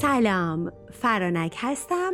سلام فرانک هستم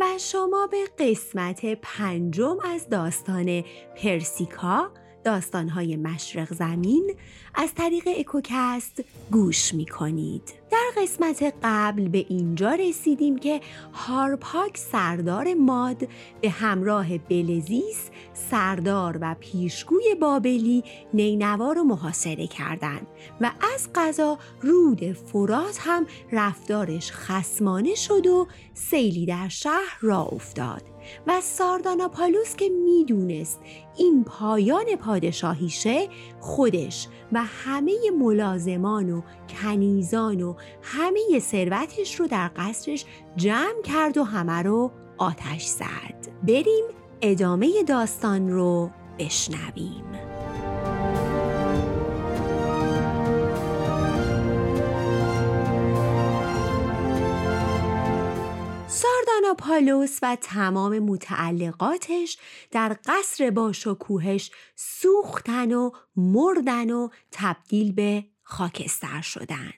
و شما به قسمت پنجم از داستان پرسیکا داستانهای مشرق زمین از طریق اکوکست گوش می کنید. قسمت قبل به اینجا رسیدیم که هارپاک سردار ماد به همراه بلزیس سردار و پیشگوی بابلی نینوا رو محاصره کردند و از قضا رود فرات هم رفتارش خسمانه شد و سیلی در شهر را افتاد. و سارداناپالوس که می‌دونست این پایان پادشاهیشه خودش و همه ملازمان و کنیزان و همه ثروتش رو در قصرش جمع کرد و همه رو آتش زد. بریم ادامه داستان رو بشنویم. سارداناپالوس و تمام متعلقاتش در قصر باشکوهش سوختن و مردن و تبدیل به خاکستر شدن.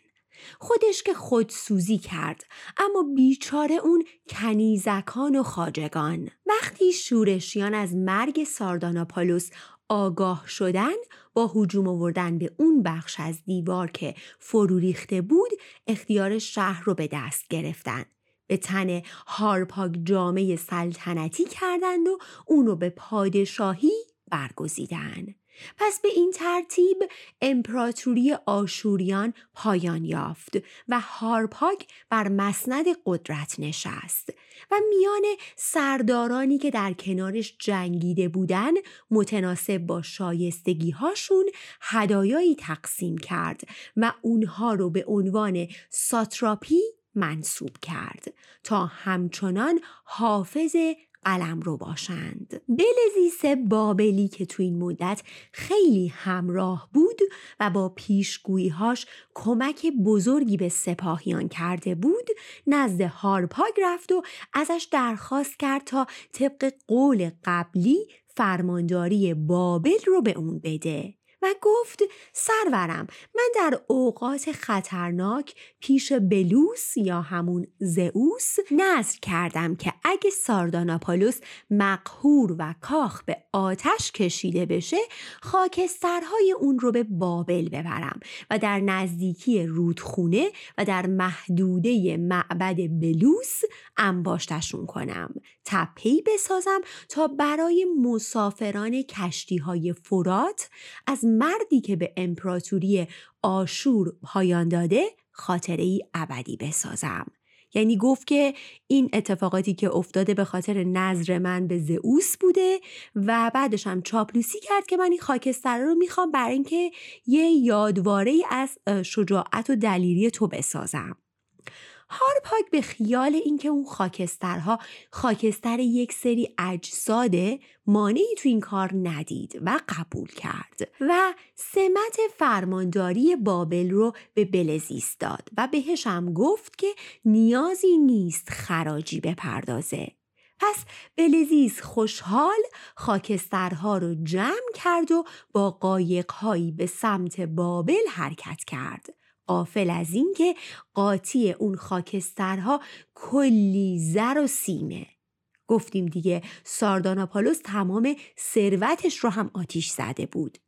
خودش که خودسوزی کرد اما بیچاره اون کنیزکان و خاجگان وقتی شورشیان از مرگ سارداناپالوس آگاه شدن با هجوم آوردن به اون بخش از دیوار که فرو ریخته بود اختیار شهر رو به دست گرفتن به تن هارپاک جامعه سلطنتی کردند و اونو به پادشاهی برگزیدن. پس به این ترتیب امپراتوری آشوریان پایان یافت و هارپاک بر مسند قدرت نشست و میان سردارانی که در کنارش جنگیده بودن متناسب با شایستگی هاشون هدایایی تقسیم کرد و اونها رو به عنوان ساتراپی منصوب کرد تا همچنان حافظ قلم رو باشند. بلزیس بابلی که تو این مدت خیلی همراه بود و با پیشگوییهاش کمک بزرگی به سپاهیان کرده بود نزد هارپاگ رفت و ازش درخواست کرد تا طبق قول قبلی فرمانداری بابل رو به اون بده. و گفت سرورم من در اوقات خطرناک پیش بلوس یا همون زئوس نظر کردم که اگه سارداناپالوس مقهور و کاخ به آتش کشیده بشه خاکسترهای اون رو به بابل ببرم و در نزدیکی رودخونه و در محدوده معبد بلوس انباشتشون کنم. تپهی بسازم تا برای مسافران کشتی های فرات از مردی که به امپراتوری آشور پایان داده خاطره ای ابدی بسازم. یعنی گفت که این اتفاقاتی که افتاده به خاطر نظر من به زئوس بوده و بعدش هم چاپلوسی کرد که من این خاکستر رو می‌خوام برای اینکه یه یادواره از شجاعت و دلیری تو بسازم. هارپاک به خیال اینکه اون خاکسترها خاکستر یک سری اجساده مانعی تو این کار ندید و قبول کرد و سمت فرمانداری بابل رو به بلزیس داد و بهش هم گفت که نیازی نیست خراجی بپردازه. پس بلزیس خوشحال خاکسترها رو جمع کرد و با قایقهایی به سمت بابل حرکت کرد. قافل از اینکه قاطی اون خاکسترها کلی زر و سیمه. گفتیم دیگه سارداناپالوس تمام ثروتش رو هم آتیش زده بود.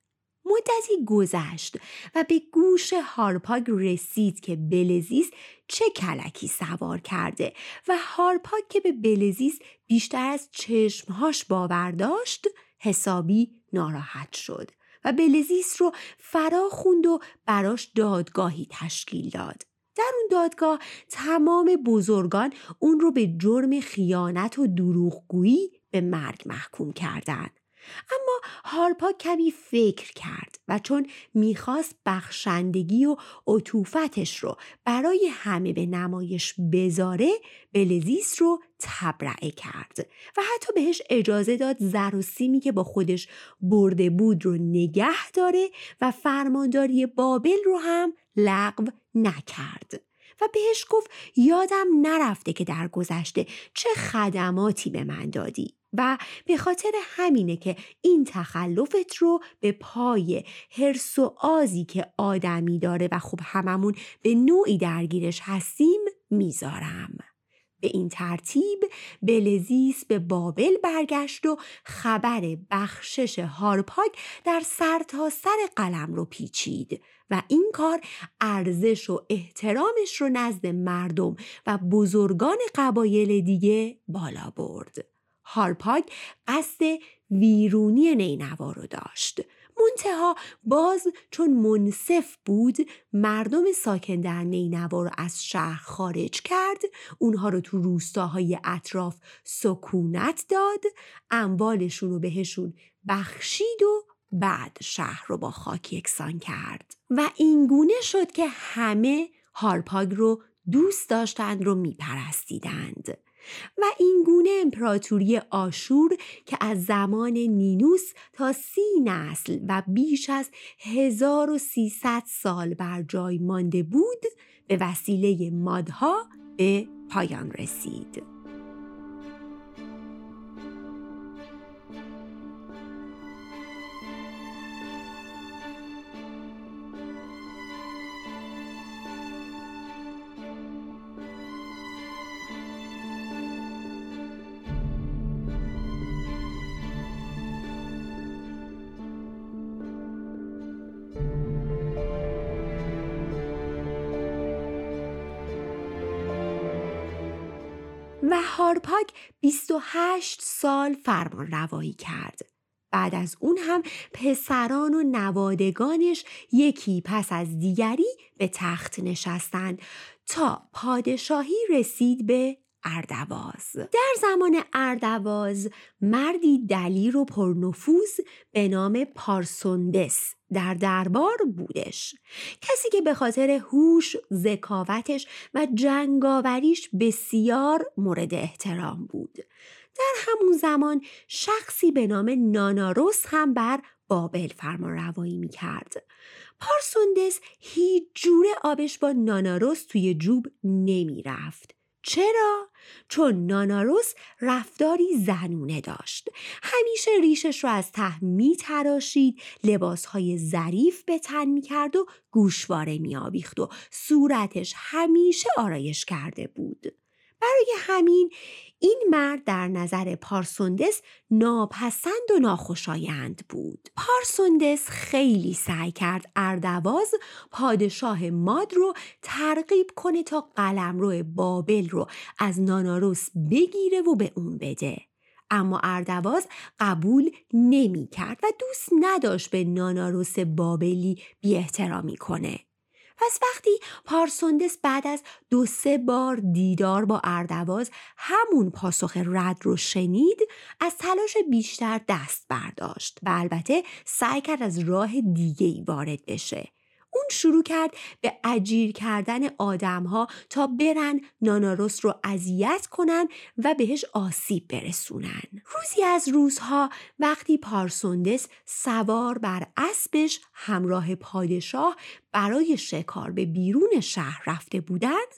مدتی گذشت و به گوش هارپاگ رسید که بلزیس چه کلکی سوار کرده و هارپاگ که به بلزیس بیشتر از چشمهاش باور داشت حسابی ناراحت شد. و بلزیس رو فرا خوند و براش دادگاهی تشکیل داد. در اون دادگاه تمام بزرگان اون رو به جرم خیانت و دروغگویی به مرگ محکوم کردند. اما هارپا کمی فکر کرد و چون می‌خواست بخشندگی و عطوفتش رو برای همه به نمایش بذاره بلزیس رو تبرعه کرد و حتی بهش اجازه داد زر و سیمی که با خودش برده بود رو نگه داره و فرمانداری بابل رو هم لغو نکرد. و بهش گفت یادم نرفته که در گذشته چه خدماتی به من دادی و به خاطر همینه که این تخلفت رو به پای هرس و آزی که آدمی داره و خب هممون به نوعی درگیرش هستیم می‌ذارم. به این ترتیب بلزیس به بابل برگشت و خبر بخشش هارپاگ در سرتاسر سر قلم رو پیچید و این کار ارزش و احترامش رو نزد مردم و بزرگان قبایل دیگه بالا برد. هارپاگ قصد ویرونی نینوا رو داشت. منتها باز چون منصف بود مردم ساکن در نینوا رو از شهر خارج کرد اونها رو تو روستاهای اطراف سکونت داد اموالشون رو بهشون بخشید و بعد شهر رو با خاک یکسان کرد. و اینگونه شد که همه هارپاگ رو دوست داشتند رو میپرستیدند. و این گونه امپراتوری آشور که از زمان نینوس تا سی نسل و بیش از 1300 سال بر جای مانده بود به وسیله مادها به پایان رسید. هارپاک 28 سال فرمان روایی کرد. بعد از اون هم پسران و نوادگانش یکی پس از دیگری به تخت نشستند تا پادشاهی رسید به اردواز در زمان اردواز مردی دلیر و پرنفوذ به نام پارسوندس در دربار بودش کسی که به خاطر هوش، ذکاوتش و جنگاوریش بسیار مورد احترام بود در همون زمان شخصی به نام ناناروس هم بر بابل فرمان روایی می کرد. پارسوندس هیچ جوره آبش با ناناروس توی جوب نمی رفت. چرا؟ چون ناناروس رفتاری زنونه داشت. همیشه ریشش رو از ته می تراشید، لباسهای ظریف به تن می کرد و گوشواره می آبیخت و صورتش همیشه آرایش کرده بود. برای همین این مرد در نظر پارسوندس ناپسند و ناخوشایند بود. پارسوندس خیلی سعی کرد اردواز پادشاه ماد رو ترغیب کنه تا قلمرو بابل رو از ناناروس بگیره و به اون بده. اما اردواز قبول نمی کرد و دوست نداشت به ناناروس بابلی بی احترامی کنه. پس وقتی پارسوندس بعد از دو سه بار دیدار با اردواز همون پاسخ رد رو شنید از تلاش بیشتر دست برداشت و البته سعی کرد از راه دیگه ای وارد بشه. اون شروع کرد به اجیر کردن آدمها تا برن ناناروس رو اذیت کنن و بهش آسیب برسونن. روزی از روزها وقتی پارسوندس سوار بر اسبش همراه پادشاه برای شکار به بیرون شهر رفته بودند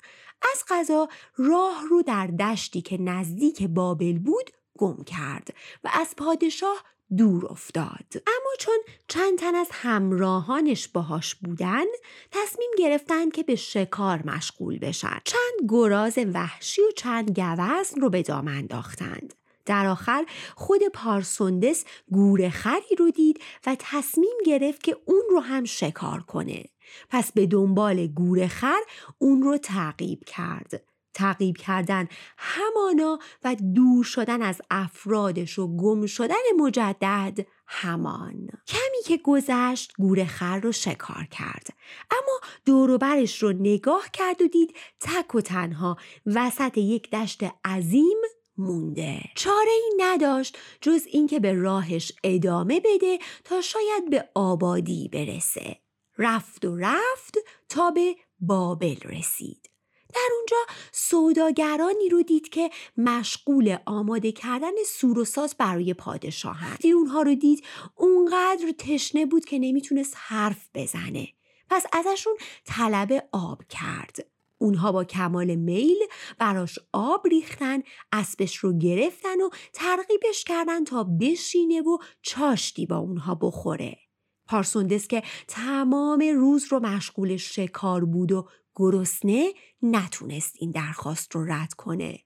از غذا راه رو در دشتی که نزدیک بابل بود گم کرد و از پادشاه دور افتاد. اما چون چند تن از همراهانش باهاش بودن تصمیم گرفتند که به شکار مشغول بشن. چند گراز وحشی و چند گوزن رو به دام انداختند. در آخر خود پارسوندس گور خری رو دید و تصمیم گرفت که اون رو هم شکار کنه. پس به دنبال گور خر اون رو تعقیب کرد. تعقیب کردن. همانا و دور شدن از افرادش و گم شدن مجدد همان. کمی که گذشت گور خر رو شکار کرد. اما دوروبرش رو نگاه کرد و دید تک و تنها وسط یک دشت عظیم مونده. چاره ای نداشت جز اینکه به راهش ادامه بده تا شاید به آبادی برسه. رفت و رفت تا به بابل رسید. در اونجا سوداگرانی رو دید که مشغول آماده کردن سور و ساز برای پادشاهند وقتی اونها رو دید اونقدر تشنه بود که نمی‌تونست حرف بزنه. پس ازشون طلب آب کرد. اونها با کمال میل براش آب ریختن اسبش رو گرفتن و ترغیبش کردن تا بشینه و چاشتی با اونها بخوره. پارسوندس که تمام روز رو مشغول شکار بود و گرسنه نتونست این درخواست رو رد کنه.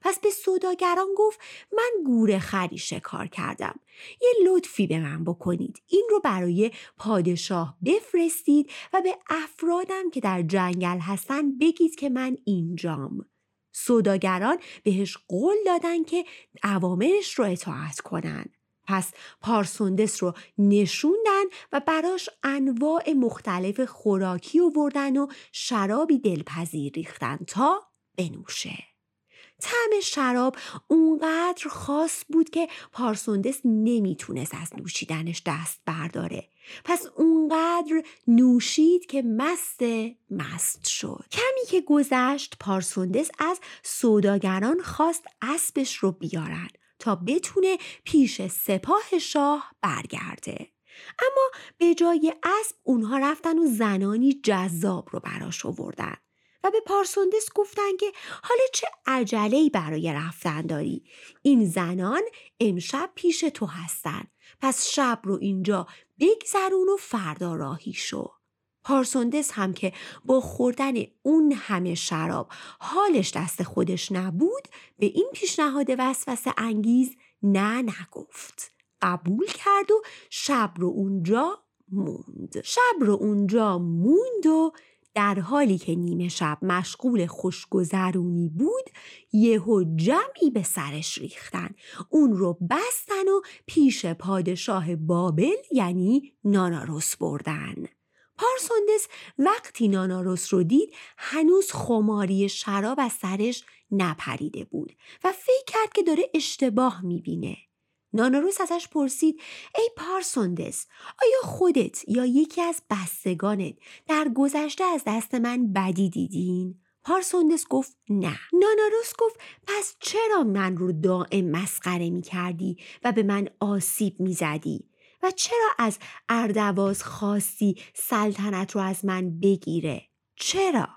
پس به سوداگران گفت من گوره خری شکار کردم. یه لطفی به من بکنید. این رو برای پادشاه بفرستید و به افرادم که در جنگل هستن بگید که من اینجام. سوداگران بهش قول دادن که اوامرش رو اطاعت کنن. پس پارسوندس رو نشوندن و براش انواع مختلف خوراکی آوردن و شرابی دلپذیر ریختن تا بنوشه. طعم شراب اونقدر خاص بود که پارسوندس نمی‌تونست از نوشیدنش دست برداره. پس اونقدر نوشید که مست مست شد. کمی که گذشت پارسوندس از سوداگران خواست اسبش رو بیارن. تا بتونه پیش سپاه شاه برگرده. اما به جای اسب اونها رفتن و زنانی جذاب رو براش آوردن و به پارسوندس گفتن که حالا چه عجله‌ای برای رفتن داری؟ این زنان امشب پیش تو هستن. پس شب رو اینجا بگذرون و فردا راهی شو. پارسوندس هم که با خوردن اون همه شراب حالش دست خودش نبود به این پیشنهاد وسوسه انگیز نه نگفت. قبول کرد و شب رو اونجا موند. شب رو اونجا موند و در حالی که نیمه شب مشغول خوشگذرونی بود یهو جمعی به سرش ریختن. اون رو بستن و پیش پادشاه بابل یعنی ناناروس بردن. پارسوندس وقتی ناناروس رو دید هنوز خماری شراب از سرش نپریده بود و فکر کرد که داره اشتباه می‌بینه ناناروس ازش پرسید ای پارسوندس آیا خودت یا یکی از بستگانت در گذشته از دست من بدی دیدین؟ پارسوندس گفت نه ناناروس گفت پس چرا من رو دائم مسخره می کردی و به من آسیب می زدی؟ چرا از اردواز خواستی سلطنت رو از من بگیره؟ چرا؟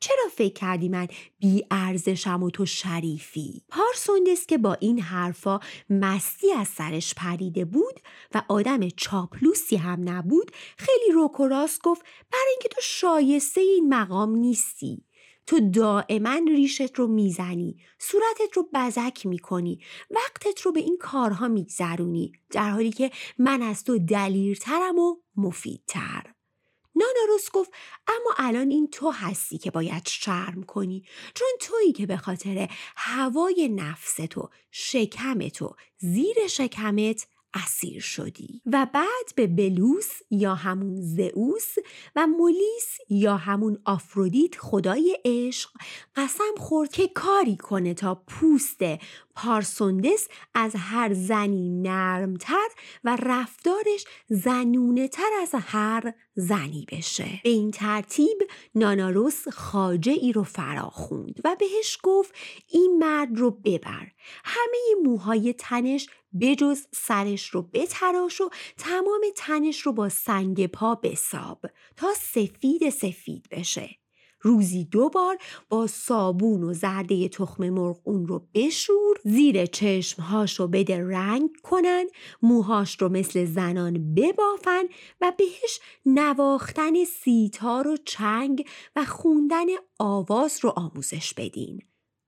چرا فکر کردی من بی ارزشم و تو شریفی؟ پارسوندس که با این حرفا مستی از سرش پریده بود و آدم چاپلوسی هم نبود خیلی روک و راست گفت برای اینکه تو شایسته این مقام نیستی تو دائما ریشت رو می‌زنی صورتت رو بزک می‌کنی وقتت رو به این کارها میگذرونی در حالی که من از تو دلیرترم و مفیدتر. ناناروس گفت اما الان این تو هستی که باید شرم کنی چون تویی که به خاطر هوای نفس تو شکم تو زیر شکمت اسیر شدی. و بعد به بلوس یا همون زئوس و مولیس یا همون آفرودیت خدای عشق قسم خورد که کاری کنه تا پوست پارسوندس از هر زنی نرمتر و رفتارش زنونه تر از هر زنی بشه. به این ترتیب ناناروس خاجه ای رو فرا خوند و بهش گفت این مرد رو ببر. همه موهای تنش بجز سرش رو بتراش و تمام تنش رو با سنگ پا بساب تا سفید سفید بشه. روزی دو بار با صابون و زرده تخم مرغ اون رو بشور زیر چشمهاش رو بده رنگ کنن موهاش رو مثل زنان ببافن و بهش نواختن سیتار و چنگ و خوندن آواز رو آموزش بدین.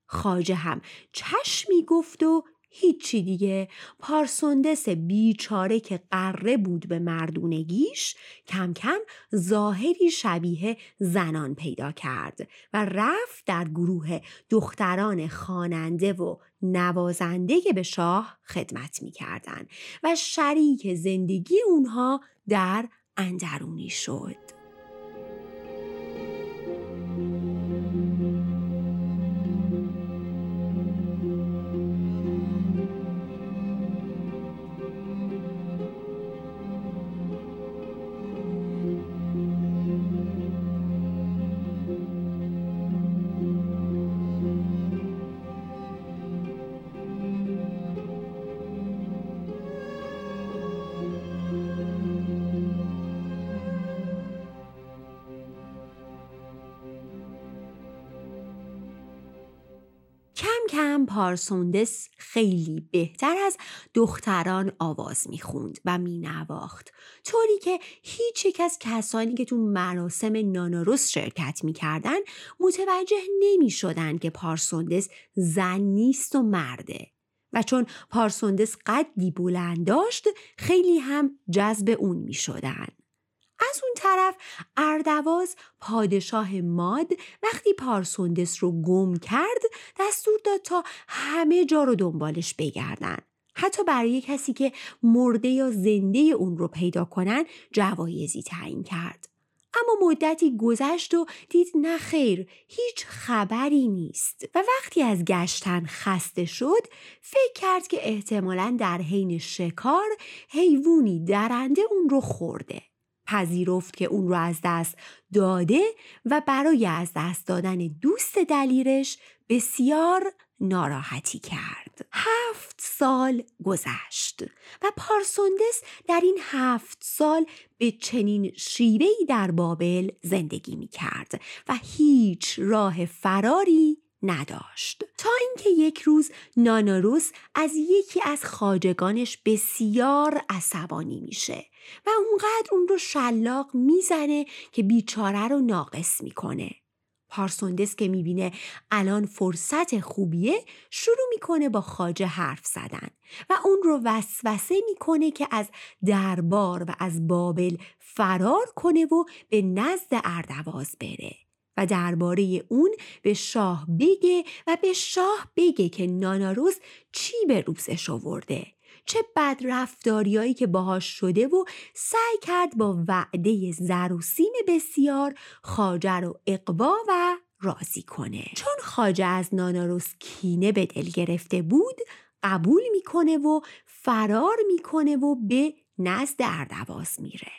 خاجه هم چشمی گفت و هیچی دیگه پارسوندس بیچاره که قره بود به مردونگیش کم کم ظاهری شبیه زنان پیدا کرد و رفت در گروه دختران خواننده و نوازنده به شاه خدمت می کردن و شریک زندگی اونها در اندرونی شد. پارسوندس خیلی بهتر از دختران آواز می‌خوند و مینواخت طوری که هیچ یک از کسانی که تو مراسم ناناروس شرکت می‌کردن متوجه نمی‌شدن که پارسوندس زن نیست و مرده و چون پارسوندس قدی بلند داشت خیلی هم جذب اون می شدن. از اون طرف اردواز پادشاه ماد وقتی پارسوندس رو گم کرد دستور داد تا همه جا رو دنبالش بگردن. حتی برای کسی که مرده یا زنده اون رو پیدا کنن جوایزی تعیین کرد. اما مدتی گذشت و دید نه خیر هیچ خبری نیست و وقتی از گشتن خسته شد فکر کرد که احتمالا در حین شکار حیوانی درنده اون رو خورده پذیرفت که اون رو از دست داده و برای از دست دادن دوست دلیرش بسیار ناراحتی کرد. هفت سال گذشت و پارسوندس در این هفت سال به چنین شیوهی در بابل زندگی می کرد و هیچ راه فراری نداشت. تا اینکه یک روز ناناروس از یکی از خاجگانش بسیار عصبانی میشه و اونقدر اون رو شلاق می‌زنه که بیچاره رو ناقص می‌کنه. پارسوندس که می‌بینه الان فرصت خوبیه شروع می‌کنه با خاجه حرف زدن و اون رو وسوسه می‌کنه که از دربار و از بابل فرار کنه و به نزد اردواز بره. و درباره اون به شاه بگه و به شاه بگه که ناناروز چی به روزش آورده. چه بد رفتاریایی که باهاش شده و سعی کرد با وعده زروسیم بسیار خاجه رو اقوا و راضی کنه. چون خاجه از ناناروس کینه به دل گرفته بود قبول می‌کنه و فرار می‌کنه و به نزد اردواز میره.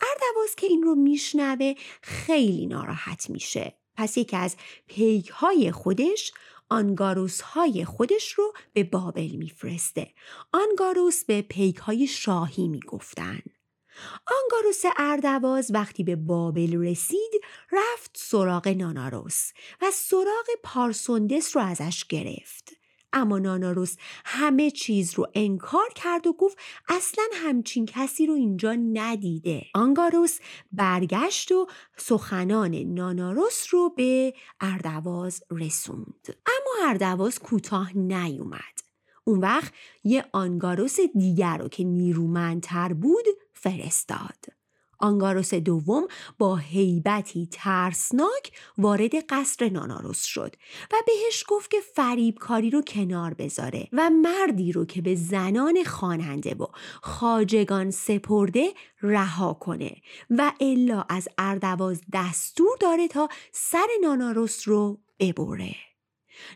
اردواز که این رو میشنوه خیلی ناراحت میشه پس یکی از پیک های خودش آنگاروس های خودش رو به بابل میفرسته. آنگاروس به پیک های شاهی می‌گفتن. آنگاروس اردواز وقتی به بابل رسید رفت سراغ ناناروس و سراغ پارسوندس رو ازش گرفت. اما ناناروس همه چیز رو انکار کرد و گفت اصلا همچین کسی رو اینجا ندیده. آنگاروس برگشت و سخنان ناناروس رو به اردواز رسوند. اما اردواز کوتاه نیومد. اون وقت یه آنگاروس دیگر رو که نیرومندتر بود فرستاد. آنگاروس دوم با هیبتی ترسناک وارد قصر ناناروس شد و بهش گفت که فریبکاری رو کنار بذاره و مردی رو که به زنان خواننده و خاجگان سپرده رها کنه و الا از اردواز دستور داره تا سر ناناروس رو ببره.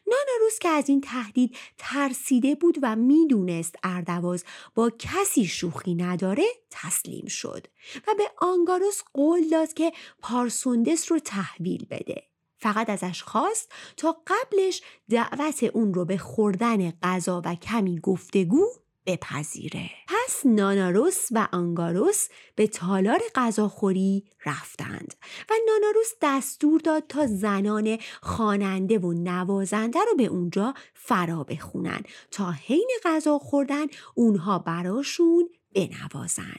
ناناروس که از این تهدید ترسیده بود و می‌دونست اردواز با کسی شوخی نداره تسلیم شد و به آنگاروس قول داد که پارسوندس رو تحویل بده. فقط ازش خواست تا قبلش دعوت اون رو به خوردن غذا و کمی گفتگو بپذیره. پس ناناروس و آنگاروس به تالار غذاخوری رفتند و ناناروس دستور داد تا زنان خواننده و نوازنده رو به اونجا فرا بخونن تا حین غذا خوردن اونها براشون بنوازن.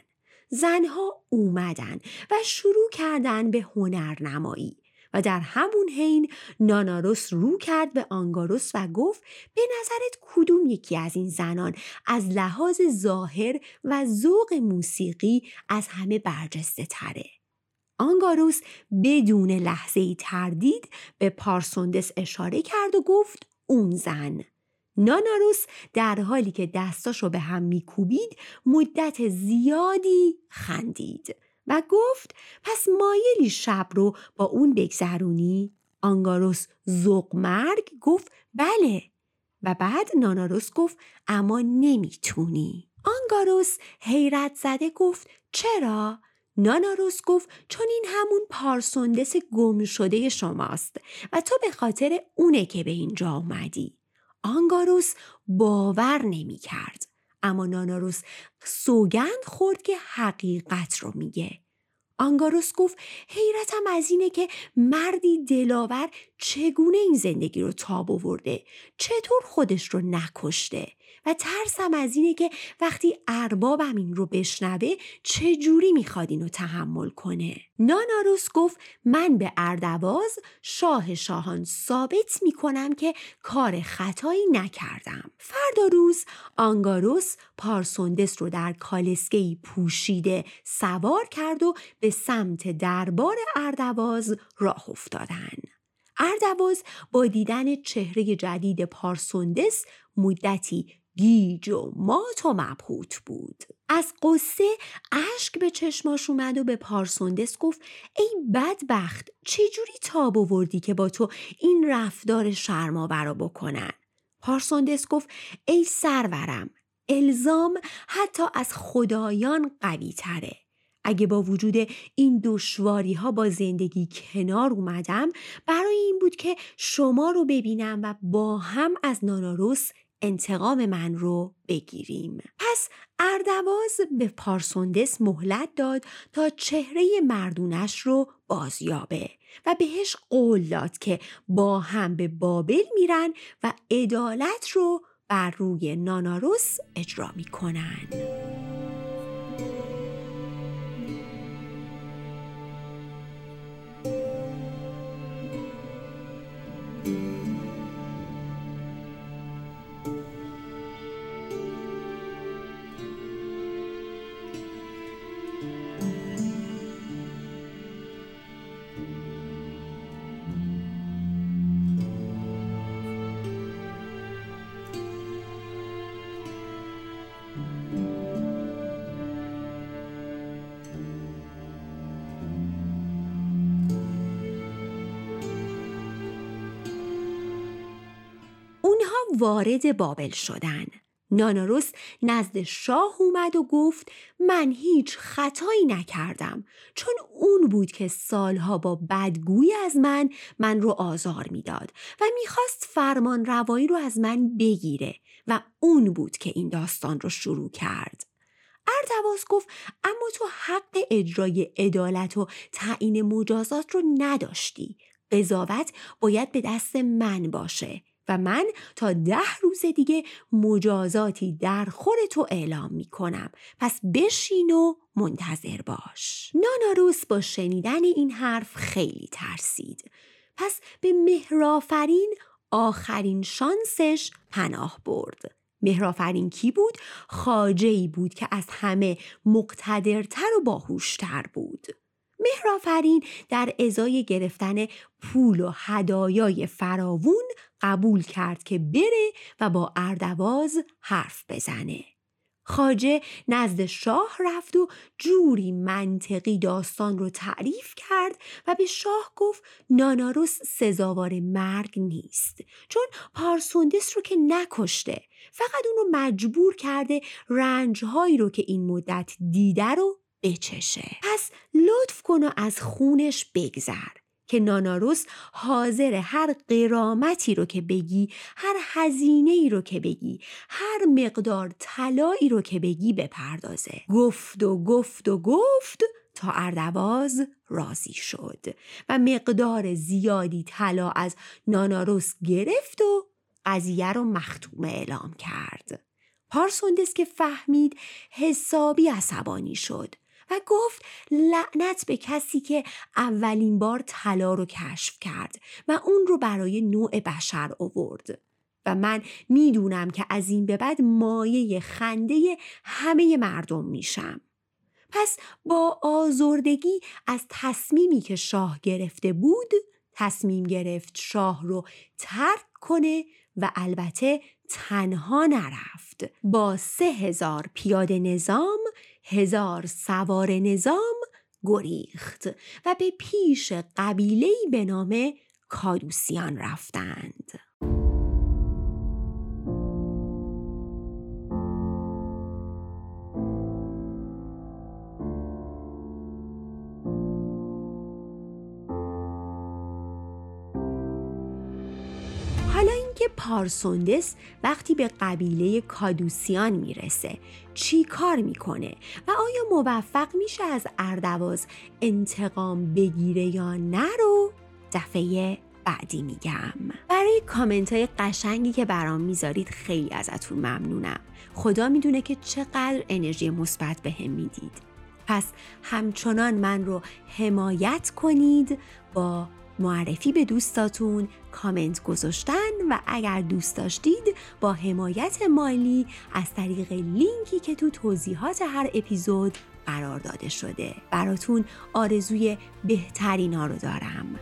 زنها اومدن و شروع کردن به هنرنمایی. و در همون حین ناناروس رو کرد به آنگاروس و گفت به نظرت کدوم یکی از این زنان از لحاظ ظاهر و ذوق موسیقی از همه برجسته تره؟ آنگاروس بدون لحظه تردید به پارسوندس اشاره کرد و گفت اون زن. ناناروس در حالی که دستاشو به هم میکوبید مدت زیادی خندید. و گفت پس مایلی شب رو با اون بگذرونی؟ آنگاروس زوق مرگ گفت بله و بعد ناناروس گفت اما نمی‌تونی آنگاروس حیرت زده گفت چرا؟ ناناروس گفت چون این همون پارسوندس گم شده شماست و تو به خاطر اونه که به اینجا اومدی. آنگاروس باور نمی کرد. اما ناناروس سوگند خورد که حقیقت رو میگه. آنگاروس گفت حیرتم از اینه که مردی دلاور چگونه این زندگی رو تاب آورده چطور خودش رو نکشته و ترسم از اینه که وقتی اربابم این رو بشنوه چجوری می‌خواد اینو تحمل کنه. ناناروس گفت من به اردواز شاه شاهان ثابت می‌کنم که کار خطایی نکردم. فردا روز آنگاروس پارسوندس رو در کالسکهی پوشیده سوار کرد و به سمت دربار اردواز راه افتادن. اردواز با دیدن چهره جدید پارسوندس مدتی گیج و مات و مبهوت بود. از قصه اشک به چشماش اومد و به پارسوندس گفت ای بدبخت چجوری تاب آوردی که با تو این رفتار شرماورا بکنن؟ پارسوندس گفت ای سرورم الزام حتی از خدایان قوی تره اگه با وجود این دشواری ها با زندگی کنار اومدم برای این بود که شما رو ببینم و با هم از ناناروس انتقام من رو بگیریم. پس اردواز به پارسوندس مهلت داد تا چهره مردونش رو بازیابه و بهش قول داد که با هم به بابل میرن و عدالت رو بر روی ناناروس اجرا می‌کنن. وارد بابل شدن. ناناروس نزد شاه اومد و گفت من هیچ خطایی نکردم. چون اون بود که سالها با بدگویی از من من رو آزار می‌داد و می‌خواست فرمان روایی رو از من بگیره و اون بود که این داستان رو شروع کرد. اردواز گفت اما تو حق اجرای عدالت و تعیین مجازات رو نداشتی. قضاوت باید به دست من باشه. و من تا ده روز دیگه مجازاتی در خور تو اعلام می کنم پس بشین و منتظر باش. ناناروس با شنیدن این حرف خیلی ترسید. پس به مهرافرین آخرین شانسش پناه برد. مهرافرین کی بود؟ خاجه بود که از همه مقتدرتر و باهوشتر بود. مهرافرین در ازای گرفتن پول و هدایای فراوون قبول کرد که بره و با اردواز حرف بزنه. خاجه نزد شاه رفت و جوری منطقی داستان رو تعریف کرد و به شاه گفت ناناروس سزاوار مرگ نیست چون پارسوندس رو که نکشته فقط اون رو مجبور کرده رنجهایی رو که این مدت دیده رو بچشه. پس لطف کن و از خونش بگذر که ناناروس حاضر هر قرامتی رو که بگی هر هزینه ای رو که بگی هر مقدار طلایی رو که بگی بپردازه. گفت و گفت و گفت تا اردواز راضی شد و مقدار زیادی طلا از ناناروس گرفت و قضیه رو مختوم اعلام کرد. پارسوندس که فهمید حسابی عصبانی شد. و گفت لعنت به کسی که اولین بار طلا رو کشف کرد و اون رو برای نوع بشر آورد. و من می‌دونم که از این به بعد مایه خنده همه مردم میشم. پس با آزردگی از تصمیمی که شاه گرفته بود تصمیم گرفت شاه رو ترک کنه و البته تنها نرفت. با سه هزار پیاده نظام هزار سوار نظام گریخت و به پیش قبیلهی به نام کادوسیان رفتند. پارسوندس وقتی به قبیله کادوسیان می‌رسه. چی کار می‌کنه؟ و آیا موفق میشه از اردواز انتقام بگیره یا نه رو؟ دفعه بعدی میگم. برای کامنت های قشنگی که برام می‌ذارید خیلی ازتون ممنونم. خدا می‌دونه که چقدر انرژی مثبت به هم می‌دید. پس همچنان من رو حمایت کنید با معرفی به دوستاتون کامنت گذاشتن و اگر دوست داشتید با حمایت مالی از طریق لینکی که تو توضیحات هر اپیزود قرار داده شده. براتون آرزوی بهترین ها رو دارم.